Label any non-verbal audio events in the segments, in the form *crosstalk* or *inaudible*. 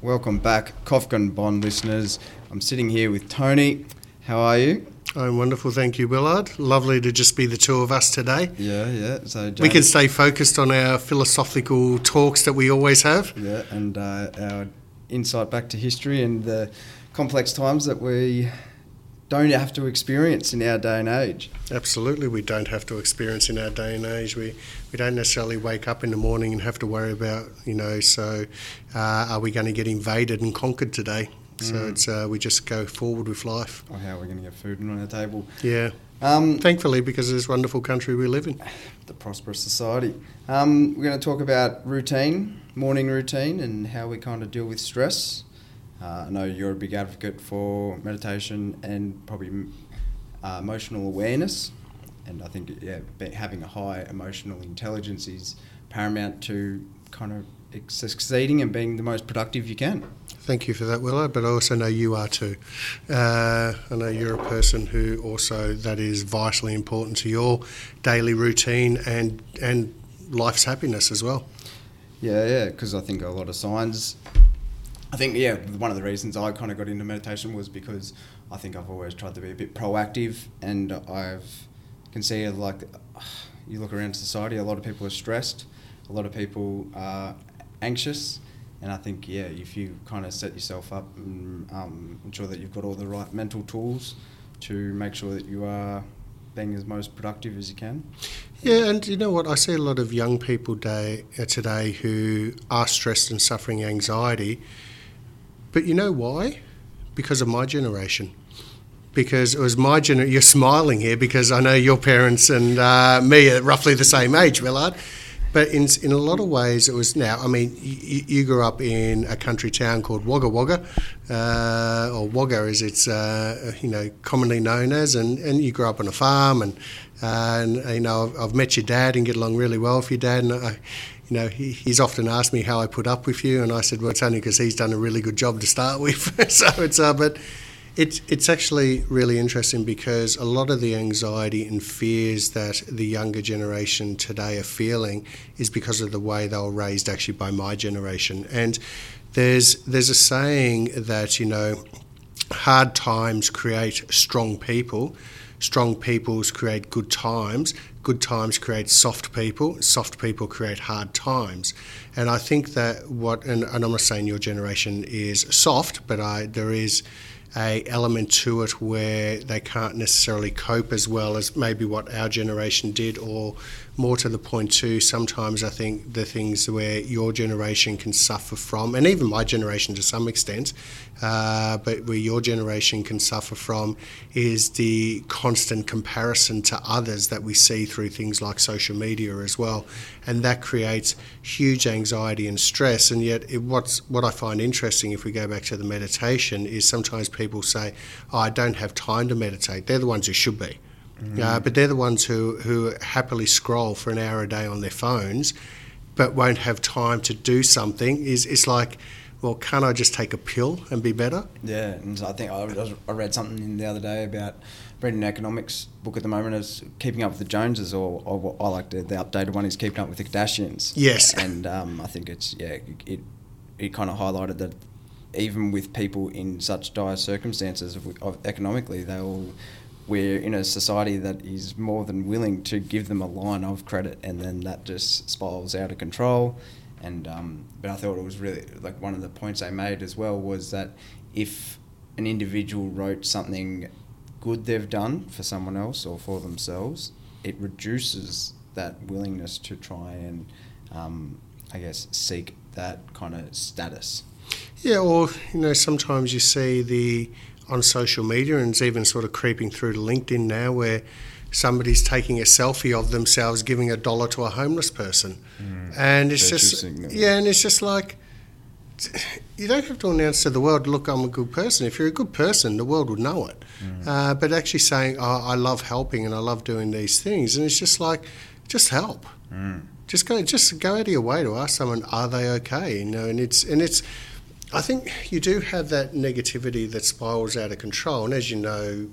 Welcome back, Kofkin Bond listeners. I'm sitting here with Tony. How are you? I'm wonderful, thank you, Willard. Lovely to just be the two of us today. Yeah, yeah. So We can stay focused on our philosophical talks that we always have. Yeah, and uh, our insight back to history and the complex times that we don't have to experience in our day and age. Absolutely, we don't have to experience in our day and age. We we don't necessarily wake up in the morning and have to worry about, you know, so uh, are we going to get invaded and conquered today? So Mm. it's uh, we just go forward with life. Or how are we're going to get food on our table. Yeah, Um, thankfully because of this wonderful country we live in. the prosperous society. Um, we're going to talk about routine, morning routine, and how we kind of deal with stress. Uh, I know you're a big advocate for meditation and probably uh, emotional awareness, and I think yeah, having a high emotional intelligence is paramount to kind of succeeding and being the most productive you can. Thank you for that, Willard. But I also know you are too. Uh, I know you're a person who also that is vitally important to your daily routine and and life's happiness as well. Yeah, yeah, because I think a lot of signs. I think yeah, one of the reasons I kind of got into meditation was because I think I've always tried to be a bit proactive, and I've can see like you look around society, a lot of people are stressed, a lot of people are anxious, and I think yeah, if you kind of set yourself up and um, ensure that you've got all the right mental tools to make sure that you are being as most productive as you can. Yeah, and you know what? I see a lot of young people day, uh, today who are stressed and suffering anxiety. But you know why? Because of my generation. Because it was my generation. You're smiling here because I know your parents and uh, me are roughly the same age, Willard. But in, in a lot of ways, it was now. I mean, you, you grew up in a country town called Wagga Wagga, uh, or Wagga as it's uh, you know commonly known as, and, and you grew up on a farm, and uh, and you know I've, I've met your dad and get along really well with your dad, and I, you know he, he's often asked me how I put up with you, and I said, well, it's only because he's done a really good job to start with. *laughs* so it's uh, but it's it's actually really interesting because a lot of the anxiety and fears that the younger generation today are feeling is because of the way they were raised actually by my generation. And there's there's a saying that you know hard times create strong people. Strong peoples create good times. Good times create soft people. Soft people create hard times. And I think that what, and, and I'm not saying your generation is soft, but I, there is a element to it where they can't necessarily cope as well as maybe what our generation did or more to the point too. Sometimes i think the things where your generation can suffer from and even my generation to some extent uh, but where your generation can suffer from is the constant comparison to others that we see through things like social media as well. And that creates huge anxiety and stress. And yet it, what's what i find interesting if we go back to the meditation is sometimes people say, oh, I don't have time to meditate. They're the ones who should be. Mm. Uh, but they're the ones who, who happily scroll for an hour a day on their phones but won't have time to do something. Is It's like, well, can't I just take a pill and be better? Yeah, and I think I, I read something the other day about reading an economics book at the moment is keeping up with the Joneses, or, or what I like to, the updated one is keeping up with the Kardashians. Yes, and um, I think it's yeah, it it kind of highlighted that even with people in such dire circumstances of, of economically, they'll we're in a society that is more than willing to give them a line of credit, and then that just spirals out of control. And um, but I thought it was really like one of the points they made as well was that if an individual wrote something good they've done for someone else or for themselves, it reduces that willingness to try and um, I guess seek that kind of status. Yeah, or you know, sometimes you see the on social media, and it's even sort of creeping through to LinkedIn now, where somebody's taking a selfie of themselves giving a dollar to a homeless person, mm. and it's just yeah, and it's just like you don't have to announce to the world, "Look, I'm a good person." If you're a good person, the world would know it. Mm. Uh, but actually saying, "Oh, I love helping and I love doing these things," and it's just like, just help. Mm. Just go, just go out of your way to ask someone, "Are they okay?" You know, and it's and it's I think you do have that negativity that spirals out of control, and as you know,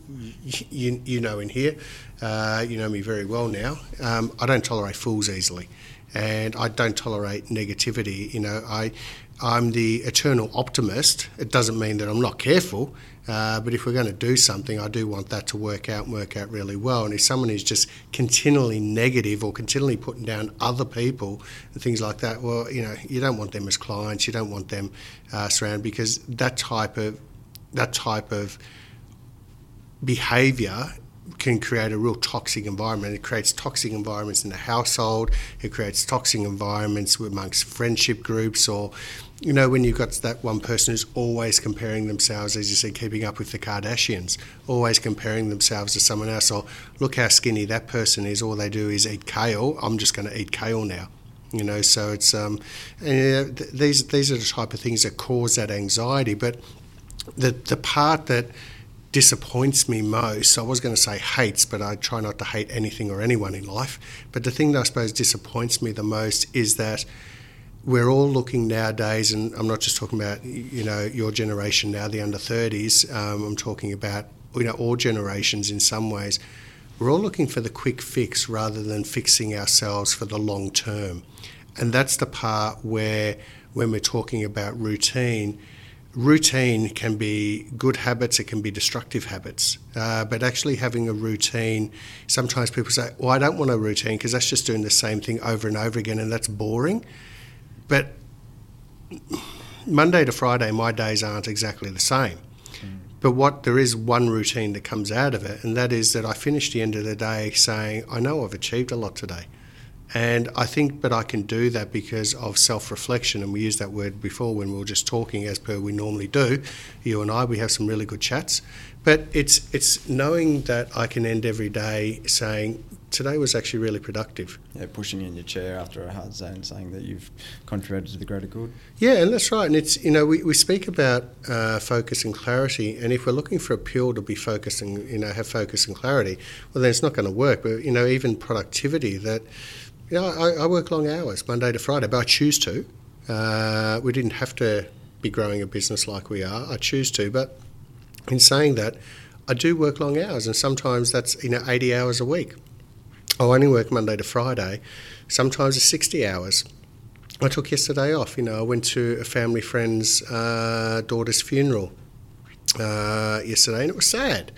you, you know in here, uh, you know me very well now. Um, I don't tolerate fools easily, and I don't tolerate negativity. You know, I I'm the eternal optimist. It doesn't mean that I'm not careful, uh, but if we're going to do something, I do want that to work out and work out really well. And if someone is just continually negative or continually putting down other people and things like that, well, you know, you don't want them as clients. You don't want them uh, surrounded because that type of that type of behaviour can create a real toxic environment. It creates toxic environments in the household. It creates toxic environments amongst friendship groups, or you know, when you've got that one person who's always comparing themselves, as you said, keeping up with the Kardashians, always comparing themselves to someone else. Or look how skinny that person is. All they do is eat kale. I'm just going to eat kale now. You know, so it's um, and, uh, these these are the type of things that cause that anxiety. But the the part that disappoints me most, I was going to say hates, but I try not to hate anything or anyone in life. But the thing that I suppose disappoints me the most is that we're all looking nowadays, and I'm not just talking about you know your generation now, the under 30s. Um, I'm talking about you know all generations in some ways. We're all looking for the quick fix rather than fixing ourselves for the long term, and that's the part where when we're talking about routine routine can be good habits, it can be destructive habits. Uh, but actually, having a routine, sometimes people say, Well, I don't want a routine because that's just doing the same thing over and over again and that's boring. But Monday to Friday, my days aren't exactly the same. Mm. But what there is one routine that comes out of it, and that is that I finish the end of the day saying, I know I've achieved a lot today. And I think, but I can do that because of self reflection. And we used that word before when we were just talking, as per we normally do. You and I, we have some really good chats. But it's, it's knowing that I can end every day saying, today was actually really productive. Yeah, pushing in your chair after a hard day and saying that you've contributed to the greater good. Yeah, and that's right. And it's, you know, we, we speak about uh, focus and clarity. And if we're looking for a pill to be focused and, you know, have focus and clarity, well, then it's not going to work. But, you know, even productivity that, know, I, I, work long hours, Monday to Friday, but I choose to. Uh, we didn't have to be growing a business like we are. I choose to, but in saying that, I do work long hours, and sometimes that's you know 80 hours a week. I only work Monday to Friday. Sometimes it's 60 hours. I took yesterday off. You know, I went to a family friend's uh, daughter's funeral uh, yesterday, and it was sad.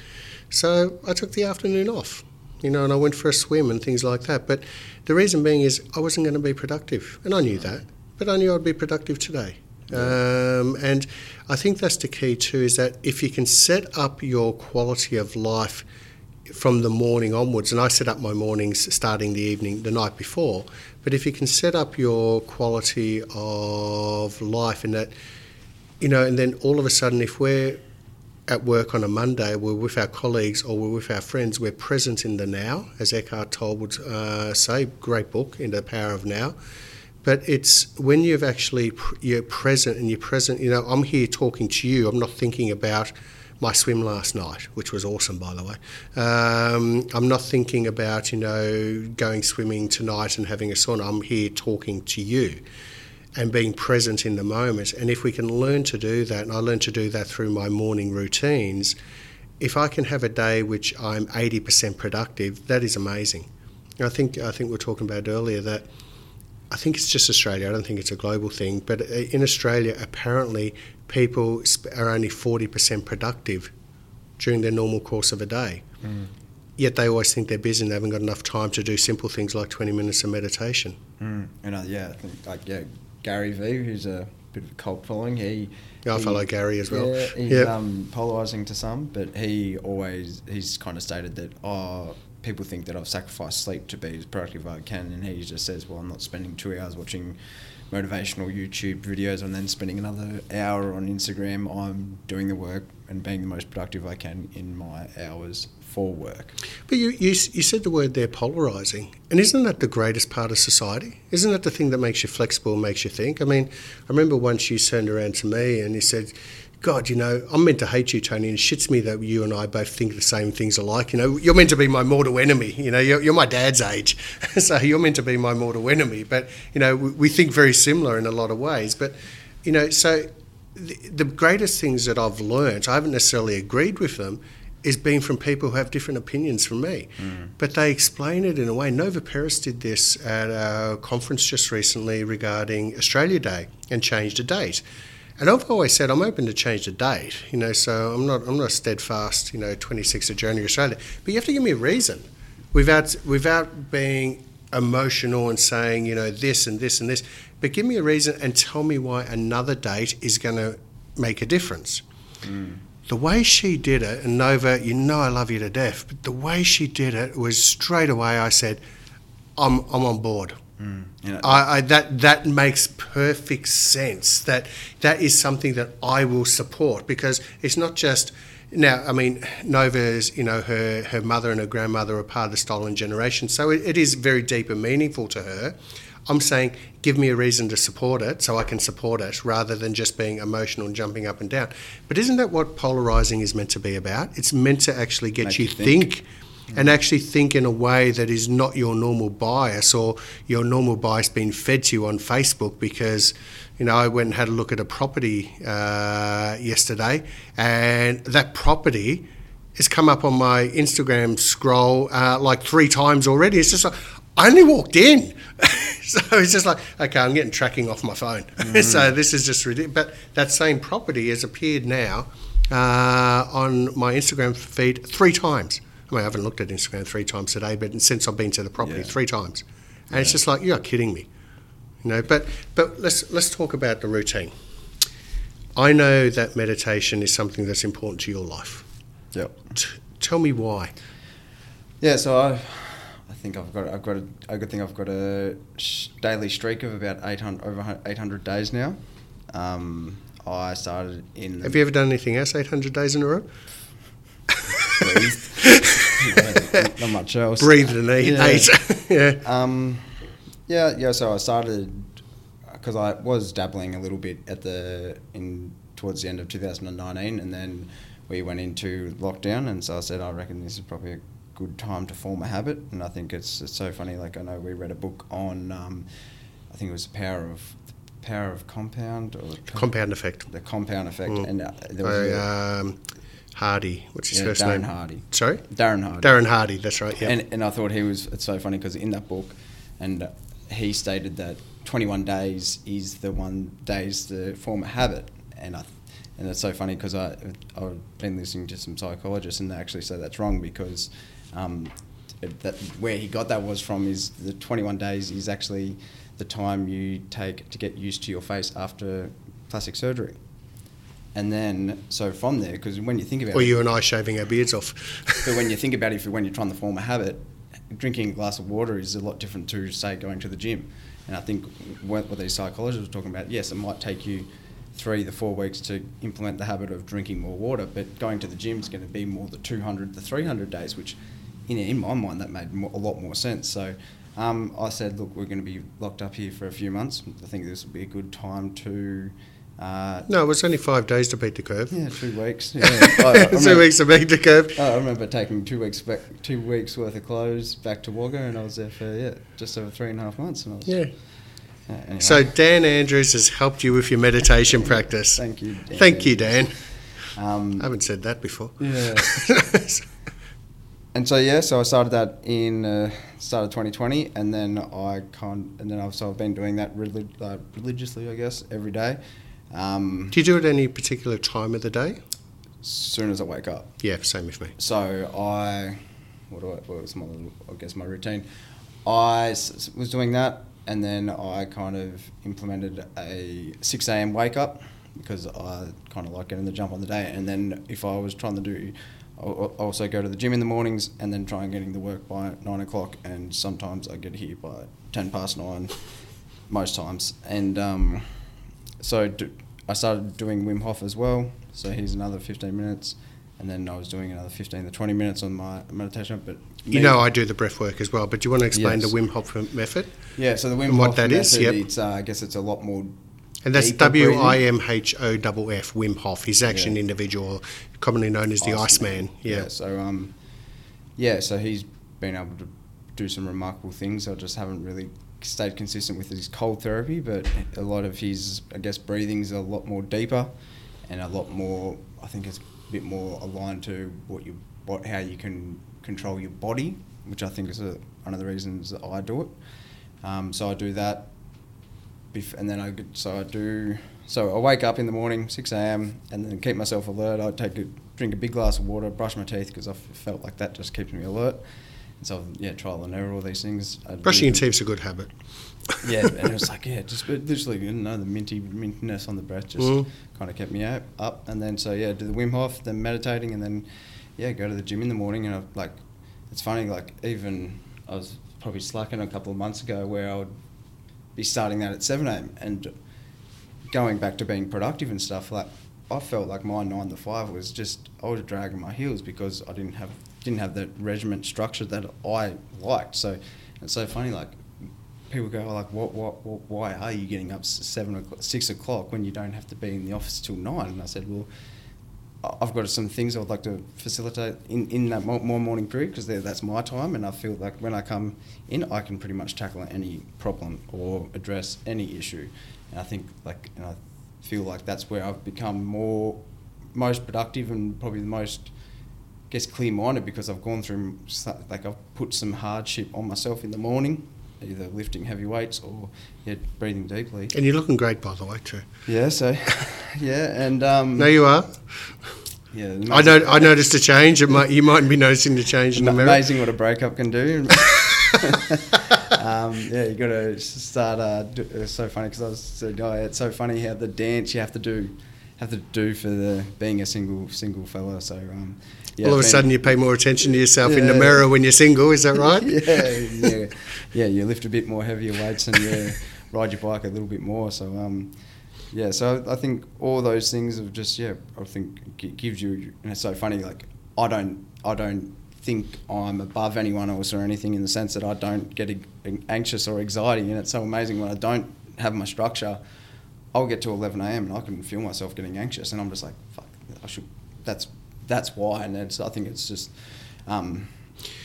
So I took the afternoon off you know, and I went for a swim and things like that. But the reason being is I wasn't going to be productive, and I knew that, but I knew I'd be productive today. Um, and I think that's the key too is that if you can set up your quality of life from the morning onwards, and I set up my mornings starting the evening the night before, but if you can set up your quality of life in that, you know, and then all of a sudden, if we're at work on a Monday, we're with our colleagues or we're with our friends, we're present in the now, as Eckhart Tolle would uh, say, great book, In the Power of Now. But it's when you've actually, you're present and you're present, you know, I'm here talking to you, I'm not thinking about my swim last night, which was awesome, by the way. Um, I'm not thinking about, you know, going swimming tonight and having a sauna. I'm here talking to you and being present in the moment. And if we can learn to do that, and I learn to do that through my morning routines, if I can have a day which I'm 80% productive, that is amazing. I think I think we are talking about earlier that I think it's just Australia. I don't think it's a global thing, but uh, in Australia, apparently people are only 40% productive during their normal course of a day. Mm. Yet they always think they're busy and they haven't got enough time to do simple things like 20 minutes of meditation. Mm. And uh, yeah, I think like yeah, Gary Vee, who's a bit of a cult following. He, yeah, I follow Gary as well. Yeah, he's yep. um, polarizing to some, but he always he's kind of stated that oh people think that I've sacrificed sleep to be as productive as I can, and he just says, well, I'm not spending two hours watching motivational YouTube videos and then spending another hour on Instagram. I'm doing the work and being the most productive I can in my hours for work. But you, you, you said the word there, polarising. And isn't that the greatest part of society? Isn't that the thing that makes you flexible makes you think? I mean, I remember once you turned around to me and you said, God, you know, I'm meant to hate you, Tony, and it shits me that you and I both think the same things alike. You know, you're meant to be my mortal enemy. You know, you're, you're my dad's age, *laughs* so you're meant to be my mortal enemy. But, you know, we, we think very similar in a lot of ways. But, you know, so the, the greatest things that I've learned, I haven't necessarily agreed with them, is being from people who have different opinions from me. Mm. But they explain it in a way. Nova Peris did this at a conference just recently regarding Australia Day and changed a date. And I've always said I'm open to change the date, you know, so I'm not I'm not steadfast, you know, 26th of January Australia. But you have to give me a reason without without being emotional and saying, you know, this and this and this. But give me a reason and tell me why another date is going to make a difference. Mm. The way she did it, and Nova, you know I love you to death, but the way she did it was straight away I said, I'm, I'm on board. You know, I, I, that that makes perfect sense. That that is something that I will support because it's not just now. I mean, Nova's you know her her mother and her grandmother are part of the stolen generation, so it, it is very deep and meaningful to her. I'm saying, give me a reason to support it so I can support it rather than just being emotional and jumping up and down. But isn't that what polarizing is meant to be about? It's meant to actually get Make you you think. think and actually think in a way that is not your normal bias or your normal bias being fed to you on Facebook because you know I went and had a look at a property uh, yesterday and that property has come up on my Instagram scroll uh, like three times already. It's just like I only walked in. *laughs* So it's just like okay I'm getting tracking off my phone. *laughs* So this is just ridiculous but that same property has appeared now uh, on my Instagram feed three times I mean, I haven't looked at Instagram three times today, but since I've been to the property Yeah. three times, and it's just like you're kidding me, you know. But but let's let's talk about the routine. I know that meditation is something that's important to your life. Yep. T- tell me why. Yeah, so I, I think I've got I've got a, I good think I've got a daily streak of about eight hundred over eight hundred days now. Um, I started in. Have you ever done anything else 800 days in a row? *laughs* breathed. Yeah, *laughs* not much else. Breathed and eat, Yeah. ate. *laughs* yeah. Um, yeah, yeah. So I started because I was dabbling a little bit at the in towards the end of 2019, and then we went into lockdown, and so I said I reckon this is probably a good time to form a habit, and I think it's it's so funny. Like I know we read a book on, um, I think it was the power of the power of compound or the, Compound effect. the compound effect, Mm. and uh, there was a, um, Hardy. What's his yeah, first Darren name? Darren Hardy. Sorry? Darren Hardy. Darren Hardy, that's right. Yeah. And, and I thought he was, it's so funny because in that book, and uh, he stated that 21 days is the one days to form a habit. And I, and it's so funny because I, I've been listening to some psychologists and they actually say that's wrong because um, that where he got that was from is the 21 days is actually the time you take to get used to your face after plastic surgery. And then, so from there, because when you think about or it, you and I shaving our beards off. *laughs* but when you think about it, if when you're trying to form a habit, drinking a glass of water is a lot different to say going to the gym. And I think what, what these psychologists were talking about, yes, it might take you three to four weeks to implement the habit of drinking more water, but going to the gym is going to be more the 200 to 300 days, which in, in my mind that made mo a lot more sense. So um, I said, look, we're going to be locked up here for a few months. I think this would be a good time to. Uh, no, it was only five days to beat the curve. yeah, two weeks. *laughs* Yeah. I- I Two weeks to beat the curve. Oh, I remember taking two weeks back, two weeks worth of clothes back to Wagga, and I was there for yeah, just over three and a half months. And I was, Yeah. anyway. So Dan Andrews has helped you with your meditation practice. *laughs* thank you. Dan. Thank you, Dan. Um, I haven't said that before. yeah. *laughs* and so yeah, so I started that in uh, start of 2020, and then I con and then I've so I've been doing that relig- uh, religiously, I guess, every day. Um, Do you do it any particular time of the day? as soon as I wake up. Yeah, same with me. So I, what do I, what was my, little- I guess my routine? I s- was doing that, and then I kind of implemented a six a.m. wake up because I kind of like getting the jump on the day. And then if I was trying to do, I I also go to the gym in the mornings, and then try and getting the work by nine o'clock. And sometimes I get here by ten past nine, most times. And um, so do, I started doing Wim Hof as well. So here's another 15 minutes. And then I was doing another 15 to 20 minutes on my meditation. But You know I do the breath work as well, but do you want to explain Yes. the Wim Hof method? Yeah, so the Wim And what Hof that is, method, yep. it's, uh, I guess it's a lot more. And that's W. I M H O F F, Wim Hof. He's actually an individual, commonly known as the Iceman. Yeah. So um, yeah, so he's been able to do some remarkable things. I just haven't really stayed consistent with his cold therapy, but a lot of his, I guess, breathing's a lot more deeper, and a lot more. I think it's a bit more aligned to what you what how you can control your body, which I think is a, one of the reasons that I do it. Um, so I do that, bef- and then I so I do so I wake up in the morning six a.m. and then keep myself alert. I take a drink a big glass of water, brush my teeth because I felt like that just keeps me alert. So yeah, trial and error, all these things. I Brushing your teeth's a good habit. yeah, and it *laughs* was like yeah, just but literally you know the minty mintiness on the breath just Mm. kind of kept me up, up, and then so yeah, do the Wim Hof, then meditating, and then yeah, go to the gym in the morning, and I, like it's funny like even I was probably slacking a couple of months ago where I would be starting that at seven a.m. and going back to being productive and stuff like. I felt like my nine to five was just I was dragging my heels because I didn't have didn't have the regiment structure that I liked. So it's so funny like people go oh, like, what, what, what, why are you getting up seven o'clock, six o'clock when you don't have to be in the office till nine? And I said, well, I've got some things I'd like to facilitate in, in that more morning period because that's my time, and I feel like when I come in, I can pretty much tackle any problem or address any issue. And I think like, and I feel like that's where I've become more, most productive and probably the most guess clear minded because I've gone through like I've put some hardship on myself in the morning, either lifting heavy weights or yeah, breathing deeply. And you're looking great, by the way, too. Yeah, so *laughs* yeah, and um, No, you are. yeah, I know. I noticed a change. It might. You might be noticing the change in the mirror. amazing what a breakup can do. *laughs* um, yeah, you got to start. Uh, do, it's so funny because I was said, oh, it's so funny how the dance you have to do, have to do for the being a single single fella. So um, yeah, All of a sudden, you pay more attention to yourself in the Yeah. mirror when you're single. Is that *laughs* right? yeah, yeah, *laughs* yeah. You lift a bit more heavier weights and yeah, *laughs* ride your bike a little bit more. So um, yeah. So I think all those things have just yeah. I think gi- gives you. And it's so funny. Like I don't. I don't think I'm above anyone else or anything in the sense that I don't get anxious or anxiety. And it's so amazing when I don't have my structure. I'll get to 11 a.m. and I can feel myself getting anxious, and I'm just like, fuck, I should. That's that's why, and it's, I think it's just. Um,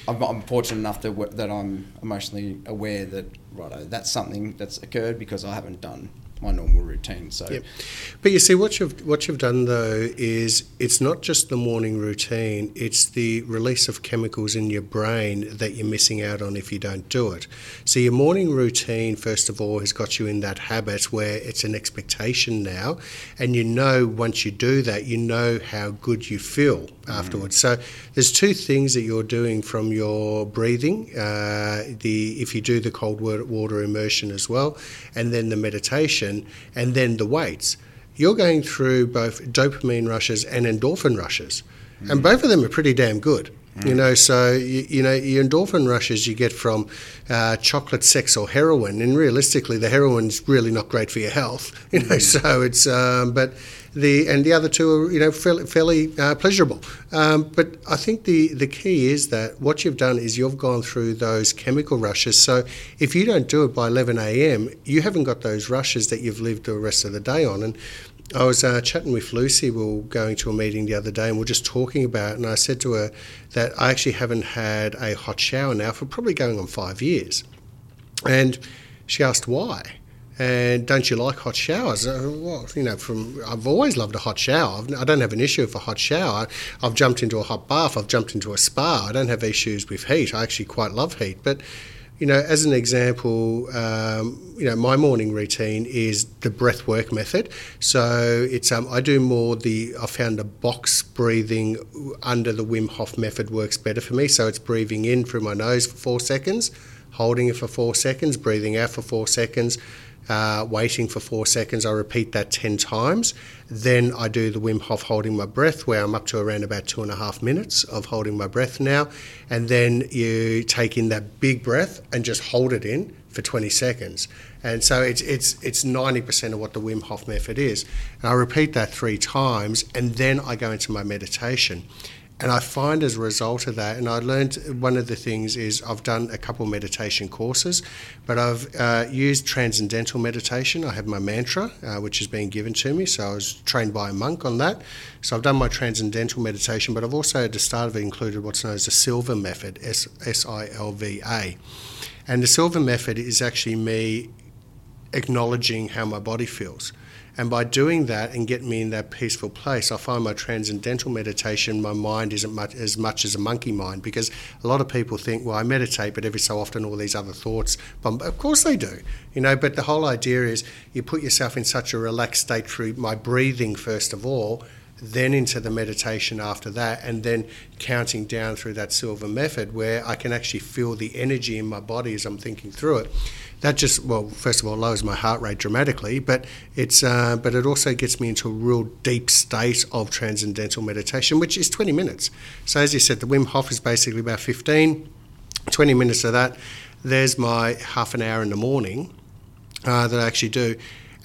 I'm, fortunate enough that that I'm emotionally aware that right, that's something that's occurred because I haven't done my normal routine. So Yep. But you see, what you've what you've done though is it's not just the morning routine; it's the release of chemicals in your brain that you're missing out on if you don't do it. So your morning routine, first of all, has got you in that habit where it's an expectation now, and you know once you do that, you know how good you feel afterwards. So there's two things that you're doing from your breathing. Uh, the if you do the cold water immersion as well, and then the meditation, and then the weights. You're going through both dopamine rushes and endorphin rushes, and mm. both of them are pretty damn good. You know, so you, you know your endorphin rushes you get from uh, chocolate, sex, or heroin, and realistically, the heroin's really not great for your health. *laughs* You know, so it's um, but the and the other two are you know fairly, fairly uh, pleasurable. Um, but I think the the key is that what you've done is you've gone through those chemical rushes. So if you don't do it by 11 a.m., you haven't got those rushes that you've lived the rest of the day on. And I was uh, chatting with Lucy. We were going to a meeting the other day, and we are just talking about. It, and I said to her that I actually haven't had a hot shower now for probably going on five years. And she asked why. And don't you like hot showers? Well, you know, from I've always loved a hot shower. I've, I don't have an issue with a hot shower. I've jumped into a hot bath. I've jumped into a spa. I don't have issues with heat. I actually quite love heat. But you know, as an example, um, you know, my morning routine is the breath work method. So it's um, I do more the I found the box breathing under the Wim Hof method works better for me. So it's breathing in through my nose for four seconds, holding it for four seconds, breathing out for four seconds. Uh, waiting for four seconds, I repeat that 10 times. Then I do the Wim Hof holding my breath, where I'm up to around about two and a half minutes of holding my breath now. And then you take in that big breath and just hold it in for 20 seconds. And so it's, it's, it's 90% of what the Wim Hof method is. And I repeat that three times, and then I go into my meditation. And I find as a result of that, and I learned one of the things is I've done a couple meditation courses, but I've uh, used transcendental meditation. I have my mantra, uh, which has been given to me. So I was trained by a monk on that. So I've done my transcendental meditation, but I've also at the start of it included what's known as the Silva method, S I L V A. And the Silva method is actually me acknowledging how my body feels. And by doing that and getting me in that peaceful place, I find my transcendental meditation, my mind isn't much, as much as a monkey mind because a lot of people think, well, I meditate, but every so often all these other thoughts. But of course they do, you know. But the whole idea is you put yourself in such a relaxed state through my breathing first of all, then into the meditation after that, and then counting down through that Silva method where I can actually feel the energy in my body as I'm thinking through it that just well, first of all, lowers my heart rate dramatically, but it's uh, but it also gets me into a real deep state of transcendental meditation, which is 20 minutes. So as you said, the Wim Hof is basically about 15, 20 minutes of that. There's my half an hour in the morning uh, that I actually do,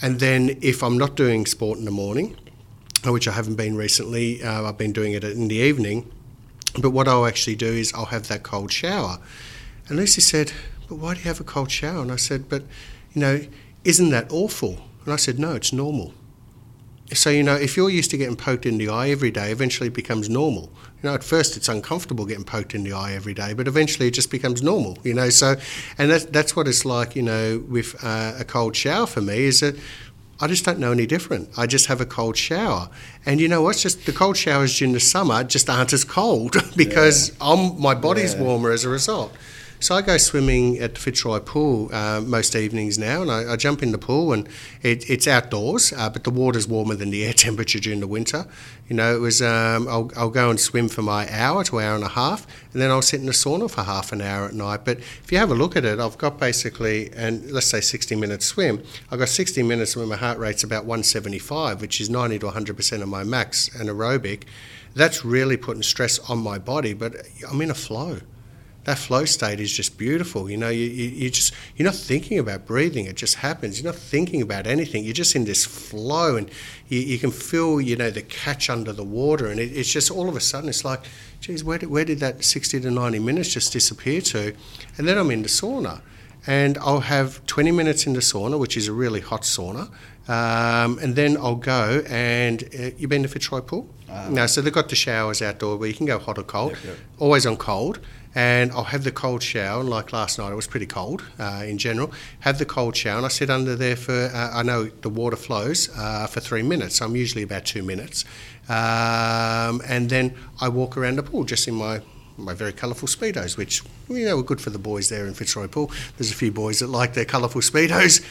and then if I'm not doing sport in the morning, which I haven't been recently, uh, I've been doing it in the evening. But what I'll actually do is I'll have that cold shower. And Lucy said, but why do you have a cold shower? And I said, but, you know, isn't that awful? And I said, no, it's normal. So, you know, if you're used to getting poked in the eye every day, eventually it becomes normal. You know, at first it's uncomfortable getting poked in the eye every day, but eventually it just becomes normal, you know. So, and that's, that's what it's like, you know, with uh, a cold shower for me is that I just don't know any different. I just have a cold shower. And you know what's just the cold showers during the summer just aren't as cold *laughs* because yeah. I'm, my body's yeah. warmer as a result. So I go swimming at the Fitzroy Pool uh, most evenings now, and I, I, jump in the pool, and it, it's outdoors, uh, but the water's warmer than the *laughs* air temperature during the winter. You know, it was um, I'll, I'll go and swim for my hour to hour and a half, and then I'll sit in the sauna for half an hour at night. But if you have a look at it, I've got basically, and let's say 60 minutes swim, I've got 60 minutes when my heart rate's about 175, which is 90 to 100% of my max anaerobic. That's really putting stress on my body, but I'm in a flow that flow state is just beautiful. You know, you, you, you, just you're not thinking about breathing; it just happens. You're not thinking about anything. You're just in this flow, and you, you can feel you know the catch under the water, and it, it's just all of a sudden it's like, geez, where did, where did that 60 to 90 minutes just disappear to? And then I'm in the sauna, and I'll have 20 minutes in the sauna, which is a really hot sauna. Um, and then I'll go and uh, you've been to Fitzroy Pool? Uh, no, so they've got the showers outdoor where you can go hot or cold, yep, yep. always on cold and I'll have the cold shower. And like last night, it was pretty cold uh, in general. Have the cold shower, and I sit under there for. Uh, I know the water flows uh, for three minutes. I'm usually about two minutes, um, and then I walk around the pool just in my my very colourful speedos, which you know were good for the boys there in Fitzroy Pool. There's a few boys that like their colourful speedos.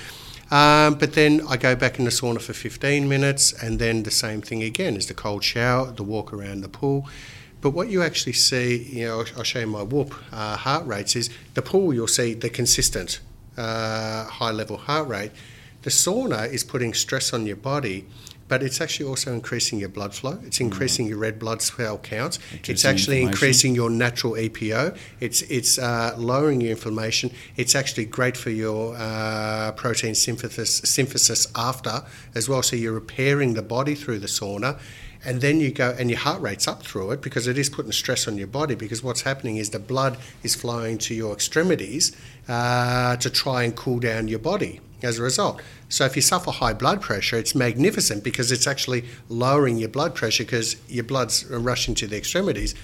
Um, but then I go back in the sauna for 15 minutes, and then the same thing again is the cold shower, the walk around the pool. But what you actually see, you know, I'll show you my whoop uh, heart rates is the pool. You'll see the consistent uh, high level heart rate. The sauna is putting stress on your body, but it's actually also increasing your blood flow. It's increasing mm. your red blood cell counts. It's actually increasing your natural EPO. It's it's uh, lowering your inflammation. It's actually great for your uh, protein synthesis synthesis after as well. So you're repairing the body through the sauna and then you go and your heart rate's up through it because it is putting stress on your body because what's happening is the blood is flowing to your extremities uh, to try and cool down your body as a result. So if you suffer high blood pressure, it's magnificent because it's actually lowering your blood pressure because your blood's rushing to the extremities.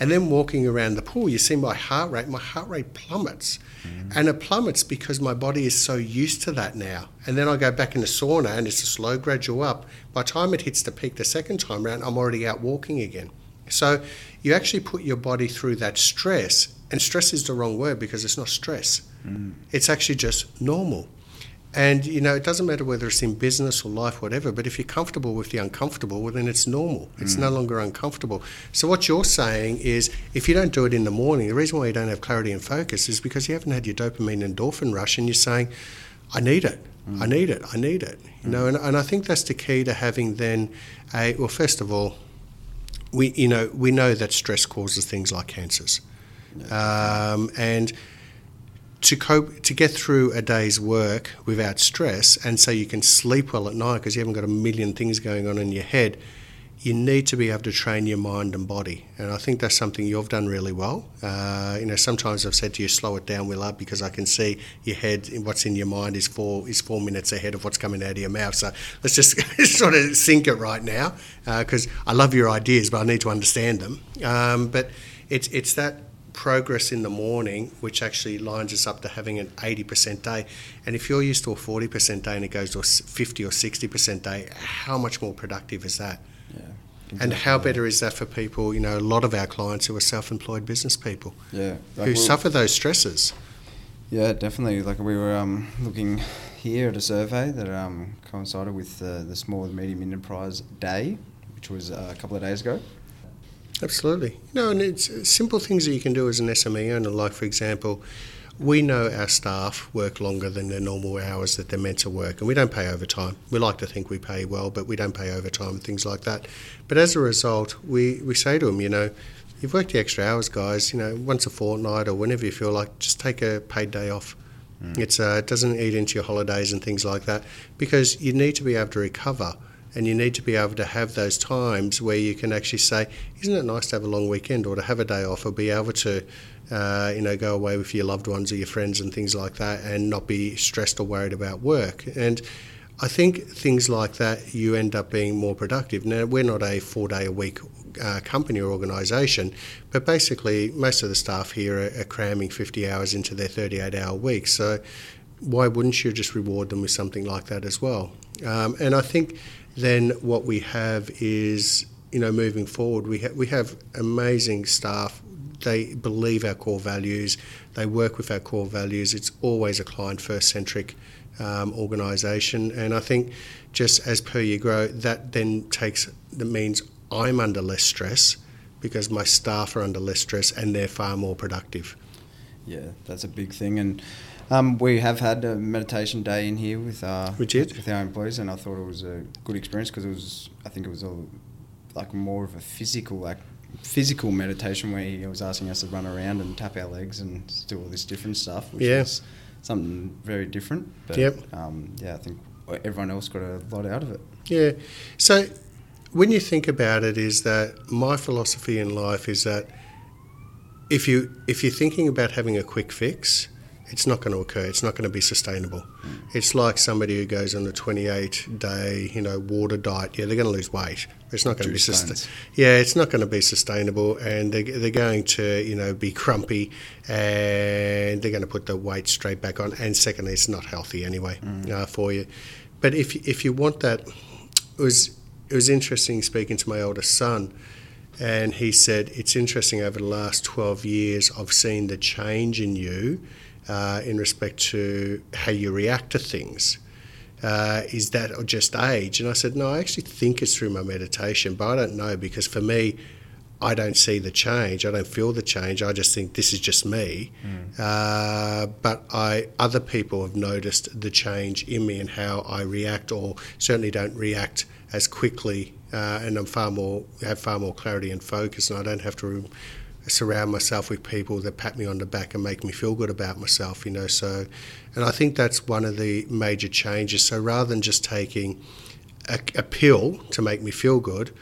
And then walking around the pool, you see my heart rate, my heart rate plummets. Mm. And it plummets because my body is so used to that now. And then I go back in the sauna and it's a slow gradual up. By the time it hits the peak the second time around, I'm already out walking again. So you actually put your body through that stress. And stress is the wrong word because it's not stress. Mm. It's actually just normal. And you know, it doesn't matter whether it's in business or life, whatever. But if you're comfortable with the uncomfortable, well, then it's normal. It's mm. no longer uncomfortable. So what you're saying is, if you don't do it in the morning, the reason why you don't have clarity and focus is because you haven't had your dopamine and endorphin rush, and you're saying, "I need it. Mm. I need it. I need it." You mm. know, and, and I think that's the key to having then a well. First of all, we you know we know that stress causes things like cancers, um, and to cope to get through a day's work without stress and so you can sleep well at night because you haven't got a million things going on in your head you need to be able to train your mind and body. And i think that's something you've done really well. Uh, you know sometimes i've said to you slow it down will because i can see your head what's in your mind is four is four minutes ahead of what's coming out of your mouth. So let's just *laughs* sort of sync it right now because uh, i love your ideas but i need to understand them. Um, but it's it's that progress in the morning, which actually lines us up to having an 80% day. And if you're used to a 40% day and it goes to a 50 or 60% day, how much more productive is that? Yeah. And how better is that for people? You know, a lot of our clients who are self-employed business people Yeah. Like who we'll- suffer those stresses. Yeah, definitely. Like we were um, looking here at a survey that um, coincided with uh, the Small and Medium Enterprise Day, which was uh, a couple of days ago. Absolutely. No, and it's uh, simple things that you can do as an SME owner. Like, for example, we know our staff work longer than their normal hours that they're meant to work, and we don't pay overtime. We like to think we pay well, but we don't pay overtime and things like that. But as a result, we, we say to them, you know, you've worked the extra hours, guys. You know, once a fortnight or whenever you feel like, just take a paid day off. It's uh, it doesn't eat into your holidays and things like that because you need to be able to recover and you need to be able to have those times where you can actually say, isn't it nice to have a long weekend or to have a day off or be able to, uh, you know, go away with your loved ones or your friends and things like that and not be stressed or worried about work. And I think things like that, you end up being more productive. Now, we're not a four day a week uh, company or organisation, but basically, most of the staff here are, are cramming 50 hours into their 38 hour week. So, why wouldn't you just reward them with something like that as well? Um, and I think then what we have is, you know, moving forward, we, ha- we have amazing staff. They believe our core values, they work with our core values. It's always a client first centric um, organisation. And I think just as per you grow, that then takes, that means I'm under less stress because my staff are under less stress and they're far more productive. Yeah, that's a big thing. And um, we have had a meditation day in here with our We did? with our employees, and I thought it was a good experience because it was. I think it was a, like more of a physical like physical meditation where he was asking us to run around and tap our legs and do all this different stuff, which Yeah. was something very different. But, Yep. Um, yeah, I think everyone else got a lot out of it. Yeah. So when you think about it, is that my philosophy in life is that if you if you're thinking about having a quick fix, it's not going to occur. It's not going to be sustainable. It's like somebody who goes on a 28 day, you know, water diet. Yeah, they're going to lose weight. It's not going to be sustainable. Yeah, it's not going to be sustainable, and they, they're going to, you know, be crumpy, and they're going to put the weight straight back on. And secondly, it's not healthy anyway uh, for you. But if if you want that, it was it was interesting speaking to my oldest son, and he said it's interesting over the last twelve years I've seen the change in you, uh, in respect to how you react to things. Uh, is that or just age? And I said, no, I actually think it's through my meditation, but I don't know because for me, I don't see the change. I don't feel the change. I just think this is just me. Uh, but I, other people have noticed the change in me and how I react, or certainly don't react as quickly, uh, and I'm far more have far more clarity and focus, and I don't have to surround myself with people that pat me on the back and make me feel good about myself. You know, so, and I think that's one of the major changes. So rather than just taking a, a pill to make me feel good,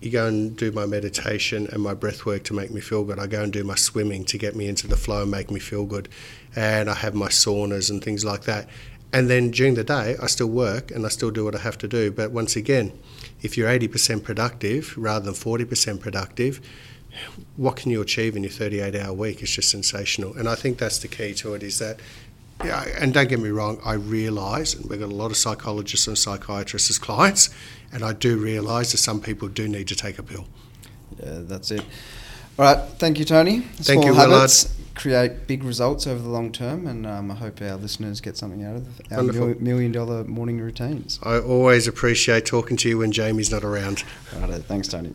you go and do my meditation and my breath work to make me feel good. I go and do my swimming to get me into the flow and make me feel good. And I have my saunas and things like that. And then during the day, I still work and I still do what I have to do. But once again, if you're 80% productive rather than 40% productive, what can you achieve in your 38 hour week? It's just sensational. And I think that's the key to it is that yeah, and don't get me wrong, I realise, and we've got a lot of psychologists and psychiatrists as clients, and I do realise that some people do need to take a pill. Yeah, that's it. All right, thank you, Tony. Thank Small you, Willard. habits create big results over the long term, and um, I hope our listeners get something out of our mil- million dollar morning routines. I always appreciate talking to you when Jamie's not around. Righto, thanks, Tony.